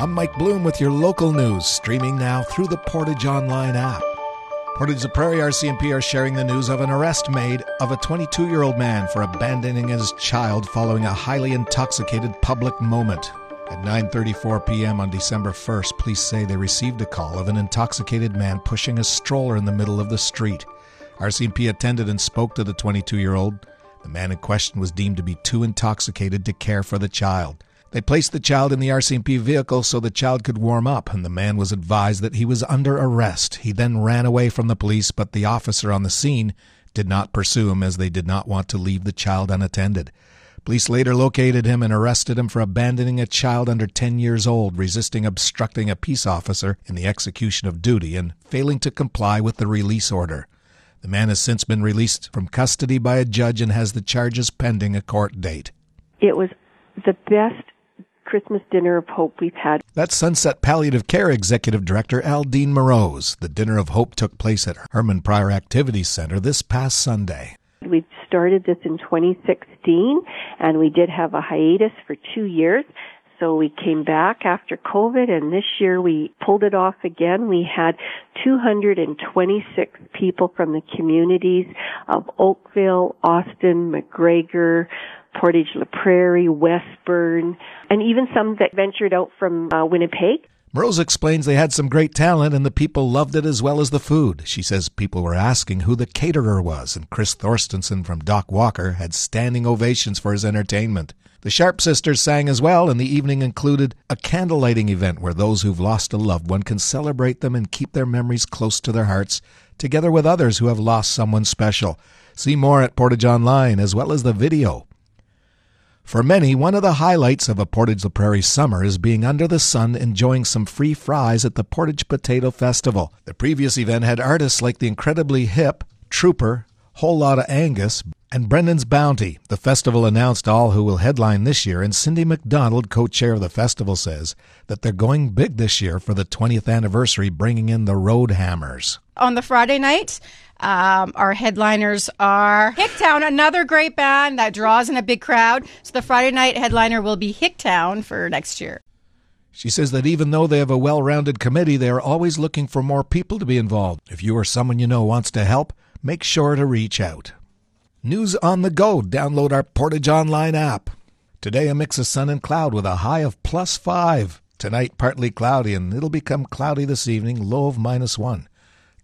I'm Mike Bloom with your local news, streaming now through the Portage Online app. Portage La Prairie RCMP are sharing the news of an arrest made of a 22 year old man for abandoning his child following a highly intoxicated public moment. At 9:34 p.m. on December 1st, police say they received a call of an intoxicated man pushing a stroller in the middle of the street. RCMP attended and spoke to the 22-year-old. The man in question was deemed to be too intoxicated to care for the child. They placed the child in the RCMP vehicle so the child could warm up, and the man was advised that he was under arrest. He then ran away from the police, but the officer on the scene did not pursue him as they did not want to leave the child unattended. Police later located him and arrested him for abandoning a child under 10 years old, resisting obstructing a peace officer in the execution of duty, and failing to comply with the release order. The man has since been released from custody by a judge and has the charges pending a court date. It was the best Christmas dinner of hope we've had. That's Sunset Palliative Care Executive Director Aldine Morose. The Dinner of Hope took place at Herman Prior Activities Center this past Sunday. We started this in 2016 and we did have a hiatus for two years. So we came back after COVID and this year we pulled it off again. We had 226 people from the communities of Oakville, Austin, McGregor, Portage La Prairie, Westbourne, and even some that ventured out from uh, Winnipeg. Morose explains they had some great talent and the people loved it as well as the food. She says people were asking who the caterer was, and Chris Thorsteinson from Doc Walker had standing ovations for his entertainment. The Sharp Sisters sang as well, and the evening included a candlelighting event where those who've lost a loved one can celebrate them and keep their memories close to their hearts, together with others who have lost someone special. See more at Portage Online as well as the video. For many, one of the highlights of a Portage La Prairie summer is being under the sun enjoying some free fries at the Portage Potato Festival. The previous event had artists like the incredibly hip Trooper, Whole Lotta Angus, and Brendan's Bounty. The festival announced all who will headline this year, and Cindy McDonald, co chair of the festival, says that they're going big this year for the 20th anniversary, bringing in the Road Hammers. On the Friday night, um, our headliners are Hicktown, another great band that draws in a big crowd. So the Friday night headliner will be Hicktown for next year. She says that even though they have a well rounded committee, they are always looking for more people to be involved. If you or someone you know wants to help, make sure to reach out. News on the go. Download our Portage Online app. Today, a mix of sun and cloud with a high of plus five. Tonight, partly cloudy, and it'll become cloudy this evening, low of minus one.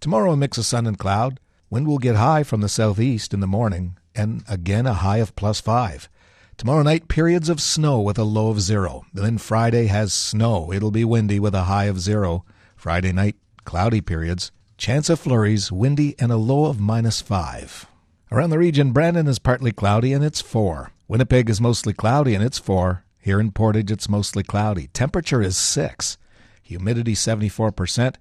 Tomorrow, a mix of sun and cloud. Wind will get high from the southeast in the morning, and again a high of plus five. Tomorrow night, periods of snow with a low of zero. Then Friday has snow. It'll be windy with a high of zero. Friday night, cloudy periods. Chance of flurries, windy, and a low of minus five. Around the region, Brandon is partly cloudy and it's four. Winnipeg is mostly cloudy and it's four. Here in Portage, it's mostly cloudy. Temperature is six. Humidity 74%.